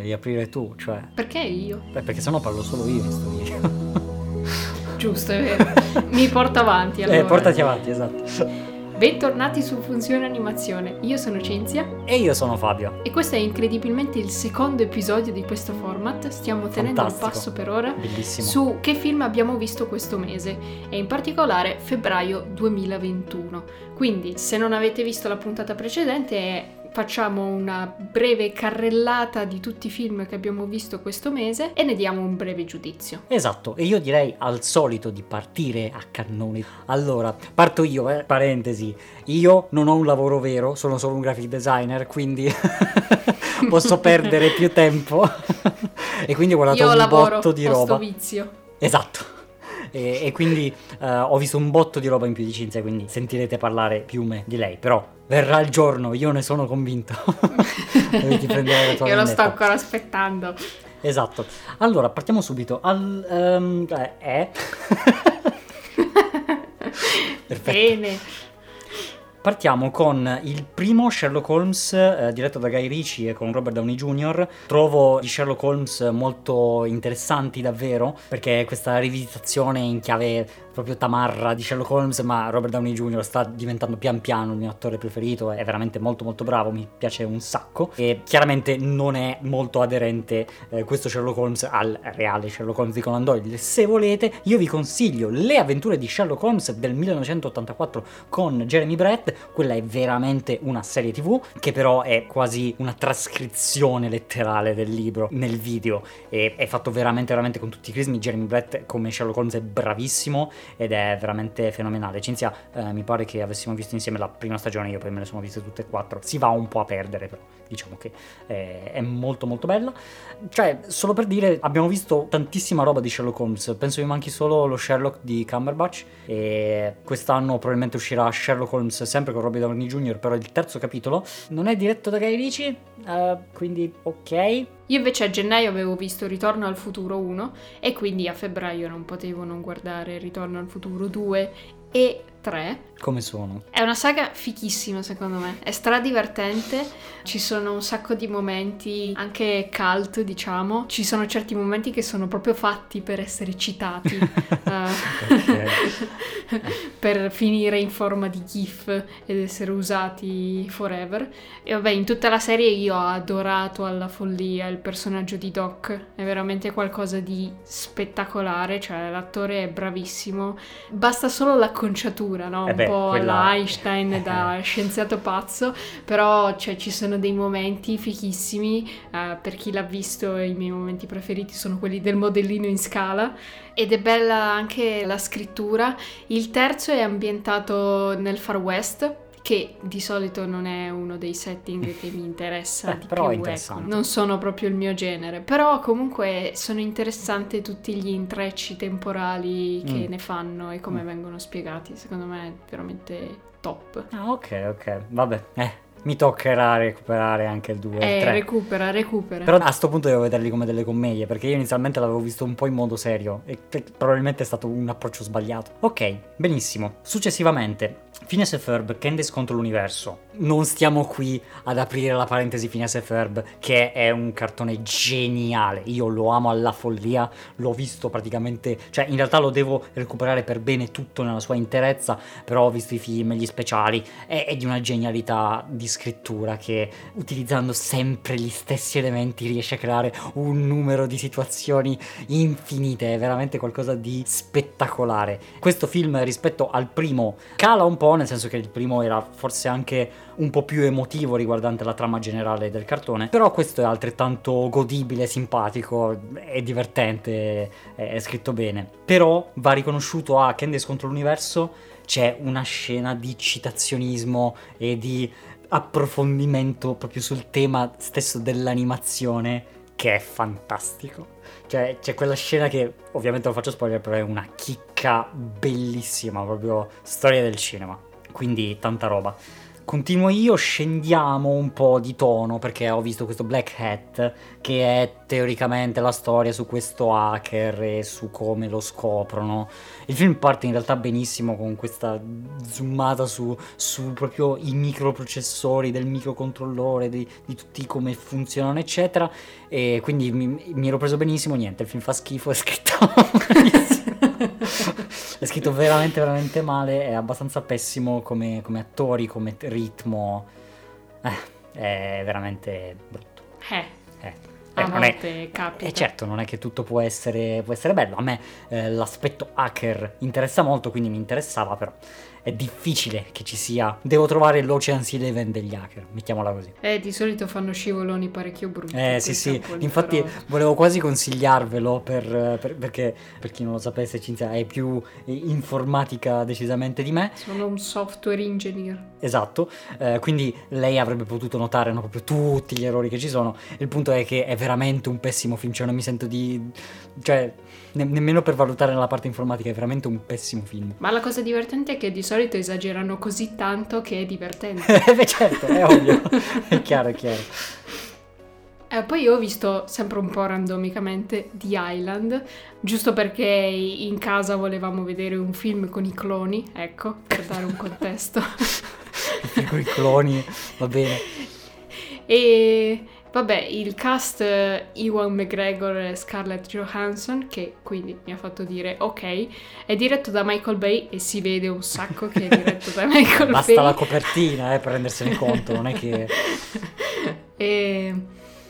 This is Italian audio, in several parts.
devi aprire tu, cioè. Perché io? Beh, perché sennò parlo solo io in sto video. Giusto, è vero. Mi porto avanti allora. Eh, portati avanti, esatto. Bentornati su Funzione Animazione. Io sono Cinzia E io sono Fabio. e questo è incredibilmente il secondo episodio di questo format. Stiamo tenendo il Fantastico. passo per ora Bellissimo. su che film abbiamo visto questo mese e in particolare febbraio 2021. Quindi, se non avete visto la puntata precedente, facciamo una breve carrellata di tutti i film che abbiamo visto questo mese e ne diamo un breve giudizio. Esatto, e io direi al solito di partire a cannone. Allora, parto io, eh, parentesi. Io non ho un lavoro vero, sono solo un graphic designer, quindi posso perdere più tempo. e quindi ho guardato Io un lavoro, botto di ho sto roba. vizio. Esatto. E, e quindi eh, ho visto un botto di roba in più di Cinzia, quindi sentirete parlare più me di lei. Però verrà il giorno, io ne sono convinto. Io lo sto ancora aspettando. Esatto. Allora, partiamo subito. Al, eh, eh. Perfetto. Bene. Partiamo con il primo Sherlock Holmes eh, diretto da Guy Ritchie e con Robert Downey Jr. Trovo gli Sherlock Holmes molto interessanti davvero perché questa rivisitazione in chiave proprio tamarra di Sherlock Holmes ma Robert Downey Jr. sta diventando pian piano il mio attore preferito, è veramente molto molto bravo, mi piace un sacco e chiaramente non è molto aderente eh, questo Sherlock Holmes al reale Sherlock Holmes di Conan Doyle. Se volete io vi consiglio Le avventure di Sherlock Holmes del 1984 con Jeremy Brett quella è veramente una serie tv che però è quasi una trascrizione letterale del libro nel video. E è fatto veramente veramente con tutti i crismi. Jeremy Brett come Sherlock Holmes è bravissimo ed è veramente fenomenale. Cinzia eh, mi pare che avessimo visto insieme la prima stagione io poi me le sono viste tutte e quattro. Si va un po' a perdere però diciamo che eh, è molto molto bella. Cioè solo per dire abbiamo visto tantissima roba di Sherlock Holmes. Penso mi manchi solo lo Sherlock di Cumberbatch. E quest'anno probabilmente uscirà Sherlock Holmes con Robert Downey Jr. però il terzo capitolo non è diretto da Guy Ritchie eh, quindi ok Io invece a gennaio avevo visto Ritorno al futuro 1 e quindi a febbraio non potevo non guardare Ritorno al futuro 2 e 3. Come sono. È una saga fichissima secondo me, è stradivertente, ci sono un sacco di momenti anche cult diciamo, ci sono certi momenti che sono proprio fatti per essere citati, eh, per finire in forma di gif ed essere usati forever. E vabbè, in tutta la serie io ho adorato alla follia il personaggio di Doc, è veramente qualcosa di spettacolare, cioè l'attore è bravissimo, basta solo l'acconciatura, no? Eh beh, po' quella- Einstein da scienziato pazzo, però cioè, ci sono dei momenti fichissimi, eh, per chi l'ha visto i miei momenti preferiti sono quelli del modellino in scala ed è bella anche la scrittura. Il terzo è ambientato nel Far West. Che di solito non è uno dei setting che mi interessa Eh, di però è più, interessante. ecco. non sono proprio il mio genere, però comunque sono interessanti tutti gli intrecci temporali che Mm. ne fanno e come Mm. vengono spiegati, secondo me è veramente top. ah ok ok vabbè eh mi toccherà recuperare anche il 2 e il Eh, 3 recupera, recupera. Però a sto punto devo vederli come delle commedie, perché io inizialmente l'avevo visto un po' in modo serio e probabilmente è stato un approccio sbagliato. Ok, benissimo. Successivamente, Phineas e Ferb, Candace contro l'universo. Non stiamo qui ad aprire la parentesi Phineas e Ferb, che è un cartone geniale. Io lo amo alla follia, l'ho visto praticamente, cioè in realtà lo devo recuperare per bene tutto nella sua interezza, però ho visto i film, gli speciali, è, è di una genialità di scrittura che utilizzando sempre gli stessi elementi riesce a creare un numero di situazioni infinite, è veramente qualcosa di spettacolare. Questo film rispetto al primo cala un po', nel senso che il primo era forse anche un po' più emotivo riguardante la trama generale del cartone, però questo è altrettanto godibile, simpatico, è divertente, è scritto bene. Però va riconosciuto a Candace contro l'universo c'è una scena di citazionismo e di approfondimento proprio sul tema stesso dell'animazione che è fantastico. Cioè, c'è quella scena che ovviamente non faccio spoiler, però è una chicca bellissima, proprio storia del cinema. Quindi tanta roba. Continuo io, scendiamo un po' di tono perché ho visto questo Black Hat che è teoricamente la storia su questo hacker e su come lo scoprono. Il film parte in realtà benissimo con questa zoomata su, su proprio i microprocessori del microcontrollore, di, di tutti come funzionano eccetera e quindi mi, mi ero preso benissimo, niente, il film fa schifo, è scritto è scritto veramente veramente male, è abbastanza pessimo come, come attori, come ritmo, eh, è veramente brutto. Eh. Eh. A Eh, non volte è, capita. eh, certo, non è che tutto può essere, può essere bello. A me eh, l'aspetto hacker interessa molto, quindi mi interessava, però è difficile che ci sia. Devo trovare l'Ocean's Eleven degli hacker, mettiamola così. Eh, di solito fanno scivoloni parecchio brutti. Eh sì sì, infatti però. volevo quasi consigliarvelo per, per- perché per chi non lo sapesse Cinzia è più informatica decisamente di me, Sono un software engineer. esatto, eh, quindi lei avrebbe potuto notare no, proprio tutti gli errori che ci sono, il punto è che è veramente un pessimo film, cioè non mi sento di... cioè ne- nemmeno per valutare la parte informatica, è veramente un pessimo film. Ma la cosa divertente è che di solito esagerano così tanto che è divertente. Beh certo, è ovvio, è chiaro, è chiaro. Eh, poi io ho visto sempre un po' randomicamente The Island, giusto perché in casa volevamo vedere un film con i cloni, ecco, per dare un contesto. Con i cloni, va bene. e vabbè, il cast eh, Ewan McGregor e Scarlett Johansson, che quindi mi ha fatto dire ok, è diretto da Michael Bay e si vede un sacco che è diretto da Michael Basta Bay. la copertina eh, per rendersene conto, non è che... E,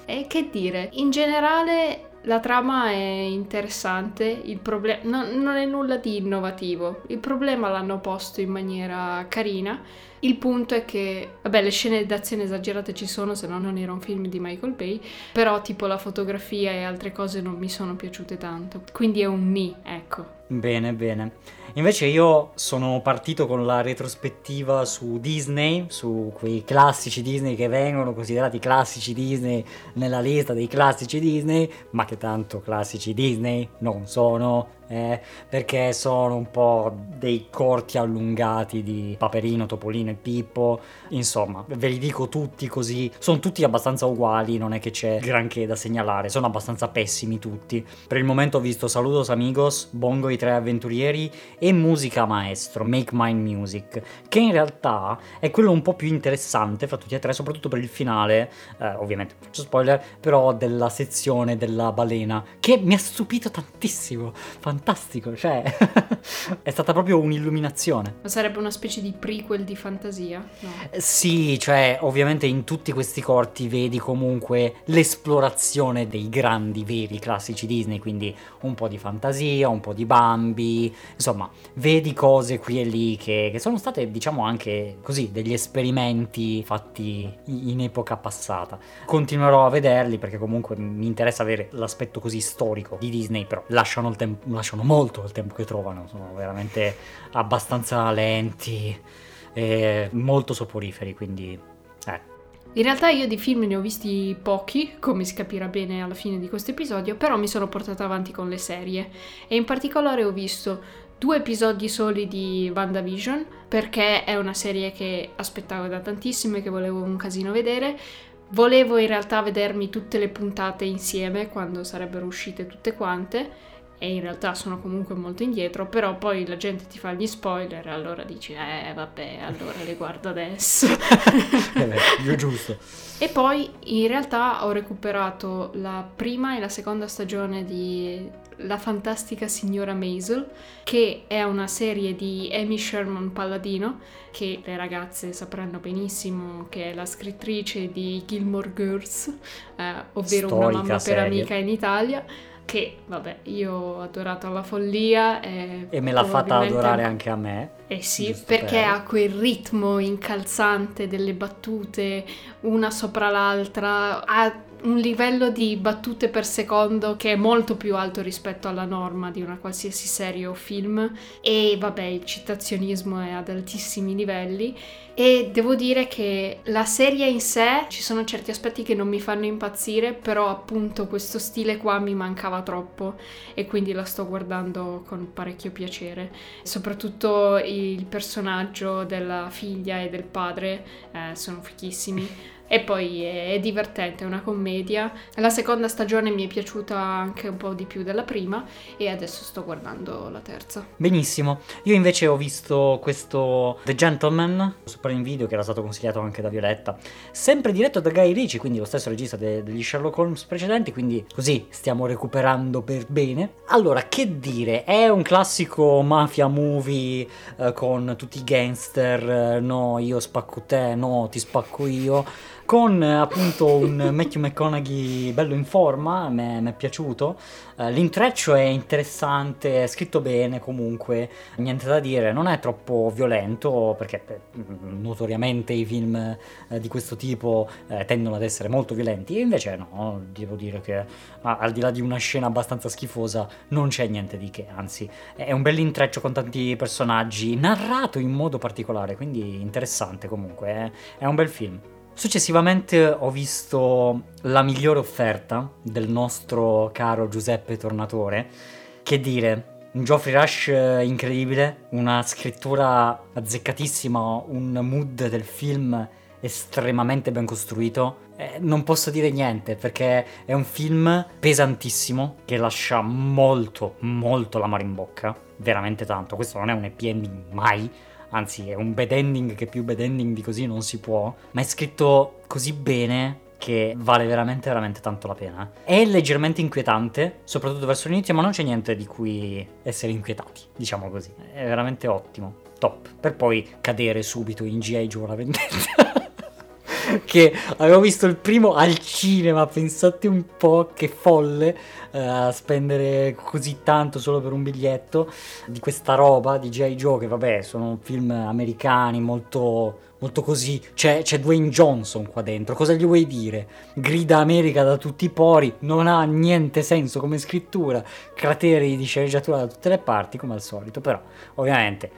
e che dire, in generale la trama è interessante, proble- no- non è nulla di innovativo, il problema l'hanno posto in maniera carina, il punto è che, vabbè, le scene d'azione esagerate ci sono, se no non era un film di Michael Bay, però tipo la fotografia e altre cose non mi sono piaciute tanto, quindi è un ni, ecco. Bene, bene. Invece io sono partito con la retrospettiva su Disney, su quei classici Disney che vengono considerati classici Disney nella lista dei classici Disney, ma che tanto classici Disney non sono, eh, perché sono un po' dei corti allungati di Paperino, Topolino e Pippo. Insomma, ve li dico tutti così, sono tutti abbastanza uguali, non è che c'è granché da segnalare, sono abbastanza pessimi tutti. Per il momento ho visto Saludos Amigos, Bongo i tre avventurieri e Musica Maestro, Make Mine Music, che in realtà è quello un po' più interessante fra tutti e tre, soprattutto per il finale, eh, ovviamente faccio spoiler, però della sezione della balena, che mi ha stupito tantissimo, fantastico, cioè è stata proprio un'illuminazione. Ma sarebbe una specie di prequel di fantasia? No. Sì, cioè ovviamente in tutti questi corti vedi comunque l'esplorazione dei grandi veri classici Disney, quindi un po' di fantasia, un po' di Bambi, insomma, vedi cose qui e lì che, che sono state diciamo anche così degli esperimenti fatti in epoca passata. Continuerò a vederli perché comunque mi interessa avere l'aspetto così storico di Disney, però lasciano, il tempo, lasciano molto il tempo che trovano, sono veramente abbastanza lenti e molto soporiferi, quindi eh. In realtà io di film ne ho visti pochi, come si capirà bene alla fine di questo episodio, però mi sono portata avanti con le serie e in particolare ho visto due episodi soli di WandaVision perché è una serie che aspettavo da tantissimo e che volevo un casino vedere. Volevo in realtà vedermi tutte le puntate insieme quando sarebbero uscite tutte quante e in realtà sono comunque molto indietro, però poi la gente ti fa gli spoiler e allora dici eh vabbè, allora le guardo adesso. Eh giusto. E poi in realtà ho recuperato la prima e la seconda stagione di La fantastica signora Maisel, che è una serie di Amy Sherman Palladino, che le ragazze sapranno benissimo che è la scrittrice di Gilmore Girls, eh, ovvero Storica una mamma per serie. amica in Italia, che vabbè io ho adorato alla follia. E, E me l'ha fatta adorare anche a me. Eh sì, Giusto perché per- ha quel ritmo incalzante delle battute, una sopra l'altra, ha un livello di battute per secondo che è molto più alto rispetto alla norma di una qualsiasi serie o film e vabbè il citazionismo è ad altissimi livelli e devo dire che la serie in sé ci sono certi aspetti che non mi fanno impazzire però appunto questo stile qua mi mancava troppo e quindi la sto guardando con parecchio piacere. Soprattutto il personaggio della figlia e del padre eh, sono fichissimi. E poi è, divertente, è una commedia. La seconda stagione mi è piaciuta anche un po' di più della prima e adesso sto guardando la terza. Benissimo. Io invece ho visto questo The Gentleman su Prime Video che era stato consigliato anche da Violetta, sempre diretto da Guy Ritchie, quindi lo stesso regista de- degli Sherlock Holmes precedenti, quindi così stiamo recuperando per bene. Allora, che dire, è un classico mafia movie eh, con tutti i gangster, eh, no, io spacco te, no, ti spacco io con appunto un Matthew McConaughey bello in forma, mi è piaciuto. Uh, l'intreccio è interessante, è scritto bene comunque, niente da dire, non è troppo violento perché eh, notoriamente i film eh, di questo tipo eh, tendono ad essere molto violenti invece no, devo dire che al di là di una scena abbastanza schifosa non c'è niente di che, anzi è un bell'intreccio con tanti personaggi, narrato in modo particolare, quindi interessante comunque, è un bel film. Successivamente ho visto la migliore offerta del nostro caro Giuseppe Tornatore. Che dire, un Geoffrey Rush incredibile, una scrittura azzeccatissima, un mood del film estremamente ben costruito. Eh, non posso dire niente perché è un film pesantissimo che lascia molto, molto l'amaro in bocca, veramente tanto. Questo non è un ending mai, anzi è un bad ending che più bad ending di così non si può, ma è scritto così bene che vale veramente veramente tanto la pena. È leggermente inquietante, soprattutto verso l'inizio, ma non c'è niente di cui essere inquietati, diciamo così. È veramente ottimo, top, per poi cadere subito in G.I. Joe la vendetta. che avevo visto il primo al cinema, pensate un po' che folle uh, spendere così tanto solo per un biglietto di questa roba di J. Joe, che vabbè sono film americani molto molto così. C'è, c'è, Dwayne Johnson qua dentro. Cosa gli vuoi dire? Grida America da tutti i pori, non ha niente senso come scrittura, crateri di sceneggiatura da tutte le parti, come al solito. Però, ovviamente,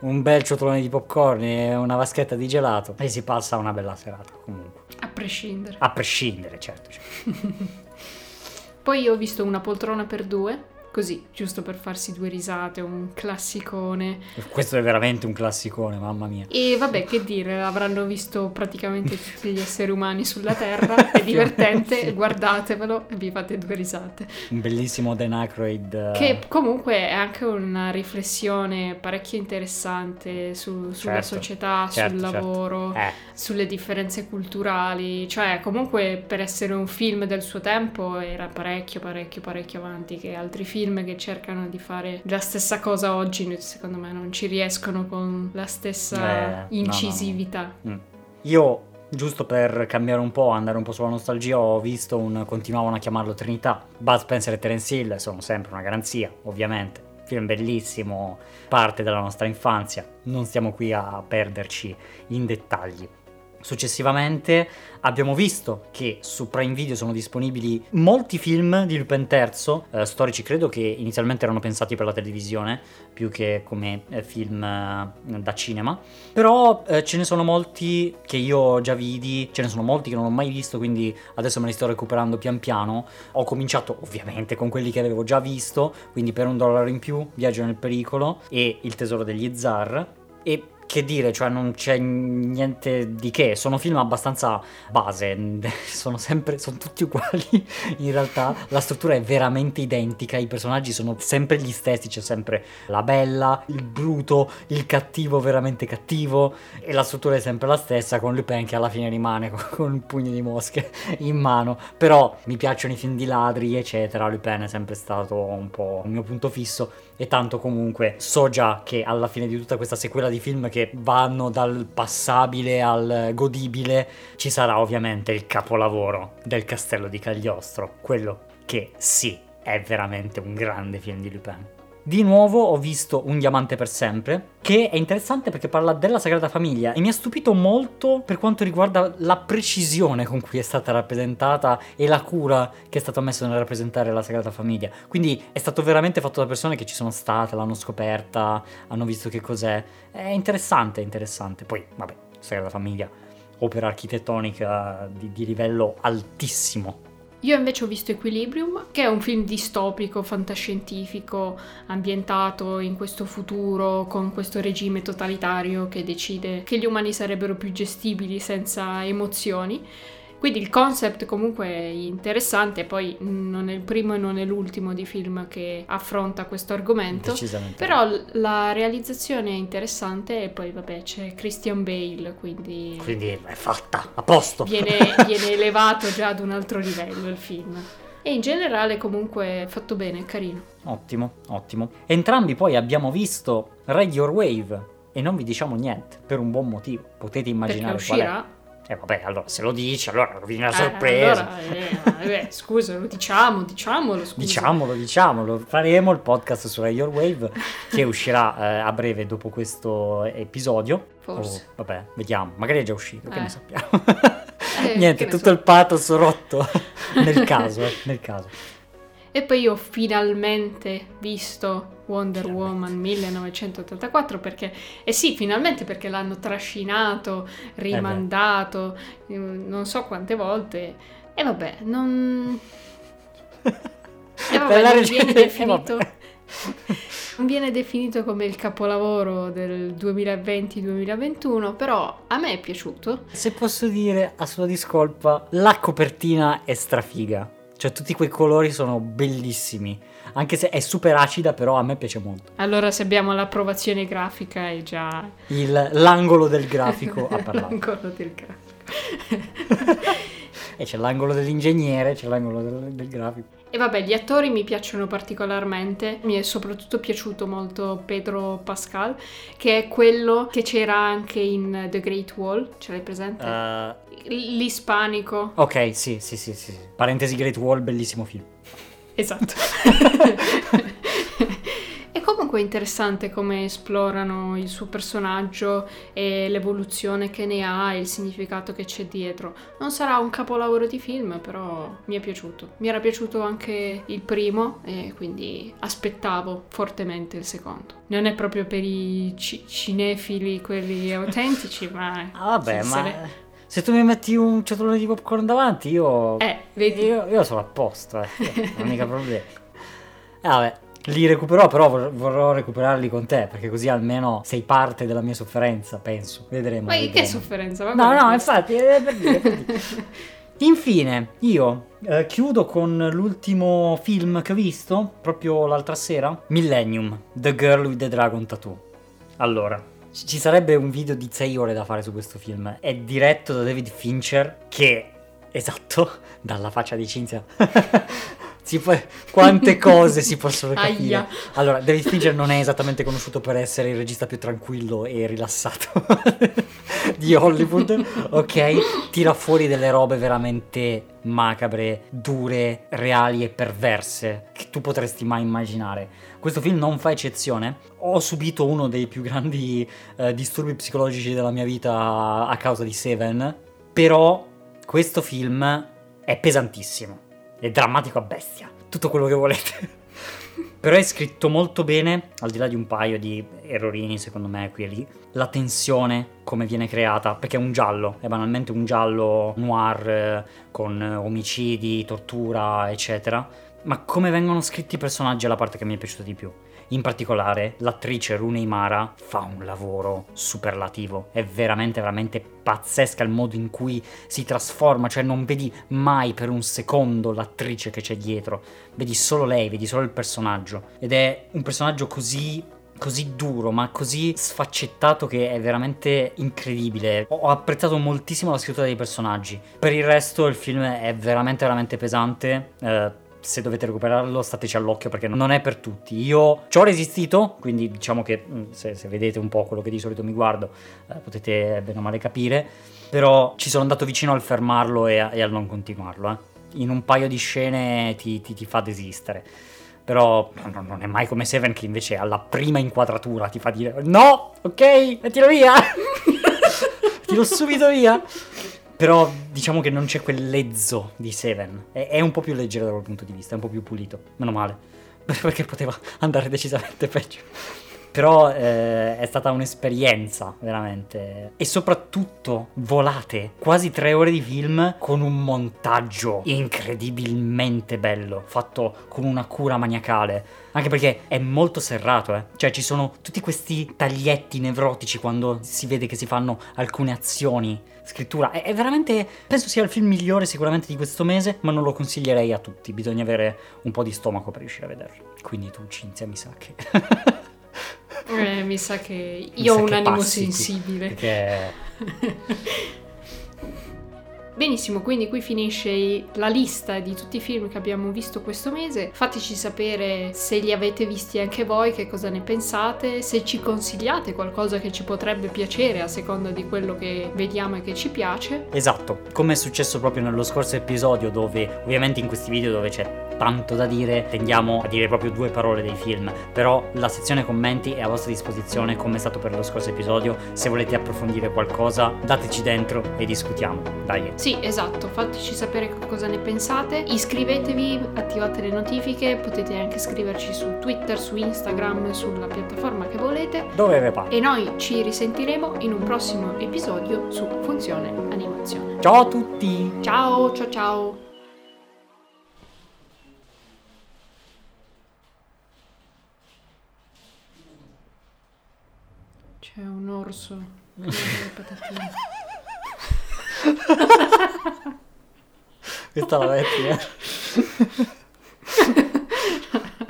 un bel ciotolone di popcorn e una vaschetta di gelato e si passa una bella serata comunque. A prescindere. A prescindere, certo. certo. Poi ho visto una poltrona per due Così, giusto per farsi due risate, un classicone. Questo è veramente un classicone, mamma mia. E vabbè, che dire, avranno visto praticamente tutti gli esseri umani sulla Terra, è divertente, guardatevelo e vi fate due risate. Un bellissimo Dan Aykroyd. Eh. Che comunque è anche una riflessione parecchio interessante su, sulla certo, società, certo, sul certo. lavoro, certo. eh. sulle differenze culturali, cioè comunque per essere un film del suo tempo era parecchio, parecchio, parecchio avanti che altri film film che cercano di fare la stessa cosa oggi, secondo me non ci riescono con la stessa eh, incisività. No, no. Mm. Io Giusto per cambiare un po', andare un po' sulla nostalgia, ho visto un. continuavano a chiamarlo Trinità. Bud Spencer e Terence Hill sono sempre una garanzia, ovviamente. Film bellissimo, parte della nostra infanzia. Non stiamo qui a perderci in dettagli. Successivamente abbiamo visto che su Prime Video sono disponibili molti film di Lupin III, eh, storici credo che inizialmente erano pensati per la televisione più che come eh, film eh, da cinema, però eh, ce ne sono molti che io già vidi, ce ne sono molti che non ho mai visto, quindi adesso me li sto recuperando pian piano. Ho cominciato ovviamente con quelli che avevo già visto, quindi per un dollaro in più, Viaggio nel pericolo e Il tesoro degli zar e che dire, cioè non c'è niente di che, sono film abbastanza base, sono sempre, sono tutti uguali. In realtà, la struttura è veramente identica, i personaggi sono sempre gli stessi, c'è sempre la bella, il bruto, il cattivo veramente cattivo e la struttura è sempre la stessa con Lupin che alla fine rimane con un pugno di mosche in mano, però mi piacciono i film di ladri eccetera, Lupin è sempre stato un po' il mio punto fisso e tanto comunque so già che alla fine di tutta questa sequela di film che vanno dal passabile al godibile ci sarà ovviamente il capolavoro del castello di Cagliostro, quello che sì è veramente un grande film di Lupin. Di nuovo ho visto Un diamante per sempre, che è interessante perché parla della Sagrada Famiglia e mi ha stupito molto per quanto riguarda la precisione con cui è stata rappresentata e la cura che è stata messa nel rappresentare la Sagrada Famiglia. Quindi è stato veramente fatto da persone che ci sono state, l'hanno scoperta, hanno visto che cos'è. È interessante, interessante. Poi, vabbè, Sagrada Famiglia, opera architettonica di, di livello altissimo Io invece ho visto Equilibrium, che è un film distopico, fantascientifico, ambientato in questo futuro con questo regime totalitario che decide che gli umani sarebbero più gestibili senza emozioni. Quindi il concept comunque è interessante, poi non è il primo e non è l'ultimo di film che affronta questo argomento. Decisamente. Però la realizzazione è interessante e poi vabbè c'è Christian Bale, quindi, Quindi è fatta, a posto. viene, viene elevato già ad un altro livello il film. E in generale comunque è fatto bene, è carino. Ottimo, ottimo. Entrambi poi abbiamo visto Your Wave e non vi diciamo niente, per un buon motivo. Potete Perché immaginare qual è. Uscirà. Eh vabbè, allora se lo dici, allora rovini la Eh, sorpresa. allora, eh, vabbè, scusa, lo diciamo, diciamolo, scusa. Diciamolo, diciamolo, faremo il podcast su Your Wave che uscirà eh, a breve dopo questo episodio. Forse. O, vabbè, vediamo, magari è già uscito, che Eh. ne sappiamo. Eh, Niente, che ne tutto so. il pathos rotto nel caso, eh, nel caso. E poi io ho finalmente visto Wonder Finalmente. Woman 1984 perché, eh sì, finalmente perché l'hanno trascinato, rimandato, eh, non so quante volte. E vabbè, non... E vabbè, non viene eh, definito... Non viene definito come il capolavoro del 2020-2021, però a me è piaciuto. Se posso dire a sua discolpa, la copertina è strafiga. Cioè, tutti quei colori sono bellissimi. Anche se è super acida, però a me piace molto. Allora, se abbiamo l'approvazione grafica è già Il- l'angolo del grafico ha parlato. L'angolo del grafico. E c'è l'angolo dell'ingegnere, c'è l'angolo del, del grafico. E vabbè, gli attori mi piacciono particolarmente. Mi è soprattutto piaciuto molto Pedro Pascal, che è quello che c'era anche in The Great Wall. Ce l'hai presente? Eh, L'ispanico. ok, sì, sì, sì, sì. Parentesi Great Wall, bellissimo film. Esatto. Comunque interessante come esplorano il suo personaggio e l'evoluzione che ne ha e il significato che c'è dietro. Non sarà un capolavoro di film, però mi è piaciuto. Mi era piaciuto anche il primo e quindi aspettavo fortemente il secondo. Non è proprio per i ci- cinefili, quelli autentici, ma... Ah, vabbè, se ma ne- se tu mi metti un ciotolone di popcorn davanti, io... Eh, vedi? Io, io sono a posto, eh. Non ho mica problemi. Eh, vabbè, li recuperò, però vor- vorrò recuperarli con te, perché così almeno sei parte della mia sofferenza, penso. Vedremo. Ma che vedremo. sofferenza? Va No, no, infatti, è per dire, per dire. Infine, io eh, chiudo con l'ultimo film che ho visto proprio l'altra sera, Millennium, The Girl with the Dragon Tattoo. Allora, ci ci sarebbe un video di 6 ore da fare su questo film. È diretto da David Fincher, che, esatto, dalla faccia di Cinzia. Può- quante cose si possono capire. Aia. Allora, David Fincher non è esattamente conosciuto per essere il regista più tranquillo e rilassato di Hollywood, ok? Tira fuori delle robe veramente macabre, dure, reali e perverse che tu potresti mai immaginare. Questo film non fa eccezione. Ho subito uno dei più grandi eh, disturbi psicologici della mia vita a causa di Seven, però questo film è pesantissimo, è drammatico a bestia, tutto quello che volete. Però è scritto molto bene, al di là di un paio di errorini secondo me qui e lì. La tensione, come viene creata, perché è un giallo, è banalmente un giallo noir eh, con omicidi, tortura, eccetera. Ma come vengono scritti i personaggi è la parte che mi è piaciuta di più. In particolare, l'attrice Rooney Mara fa un lavoro superlativo. È veramente, veramente pazzesca il modo in cui si trasforma. Cioè, non vedi mai per un secondo l'attrice che c'è dietro. Vedi solo lei, vedi solo il personaggio. Ed è un personaggio così così duro, ma così sfaccettato che è veramente incredibile. Ho apprezzato moltissimo la scrittura dei personaggi. Per il resto il film è veramente veramente pesante. Eh, se dovete recuperarlo stateci all'occhio perché non è per tutti. Io ci ho resistito, quindi diciamo che mm, se, se vedete un po' quello che di solito mi guardo eh, potete bene o male capire. Però ci sono andato vicino al fermarlo e, e al non continuarlo. eh. In un paio di scene ti, ti- ti fa desistere. Però no, non è mai come Seven che invece alla prima inquadratura ti fa dire no, ok, mettilo via. Tiro subito via. Però diciamo che non c'è quel lezzo di Seven. È, è un po' più leggero da quel punto di vista, è un po' più pulito. Meno male. Perché poteva andare decisamente peggio. Però eh, è stata un'esperienza, veramente. E soprattutto volate quasi tre ore di film con un montaggio incredibilmente bello, fatto con una cura maniacale. Anche perché è molto serrato, eh. Cioè ci sono tutti questi taglietti nevrotici quando si vede che si fanno alcune azioni. Scrittura. È, è veramente. Penso sia il film migliore sicuramente di questo mese, ma non lo consiglierei a tutti. Bisogna avere un po' di stomaco per riuscire a vederlo. Quindi tu, Cinzia, mi sa che. Mi sa che Mi io sa ho un animo passi tu, sensibile. Perché. Benissimo, quindi qui finisce la lista di tutti i film che abbiamo visto questo mese. Fateci sapere se li avete visti anche voi, che cosa ne pensate, se ci consigliate qualcosa che ci potrebbe piacere a seconda di quello che vediamo e che ci piace. Esatto, come è successo proprio nello scorso episodio, dove ovviamente in questi video dove c'è tanto da dire, tendiamo a dire proprio due parole dei film. Però la sezione commenti è a vostra disposizione, come è stato per lo scorso episodio. Se volete approfondire qualcosa, dateci dentro e discutiamo. Dai. Sì, esatto, fateci sapere cosa ne pensate. Iscrivetevi, attivate le notifiche, potete anche scriverci su Twitter, su Instagram, sulla piattaforma che volete. Dove ve pare? E noi ci risentiremo in un prossimo episodio su Funzione Animazione. Ciao a tutti! Ciao, ciao, ciao! C'è un orso. le patatine. Esta la bestia.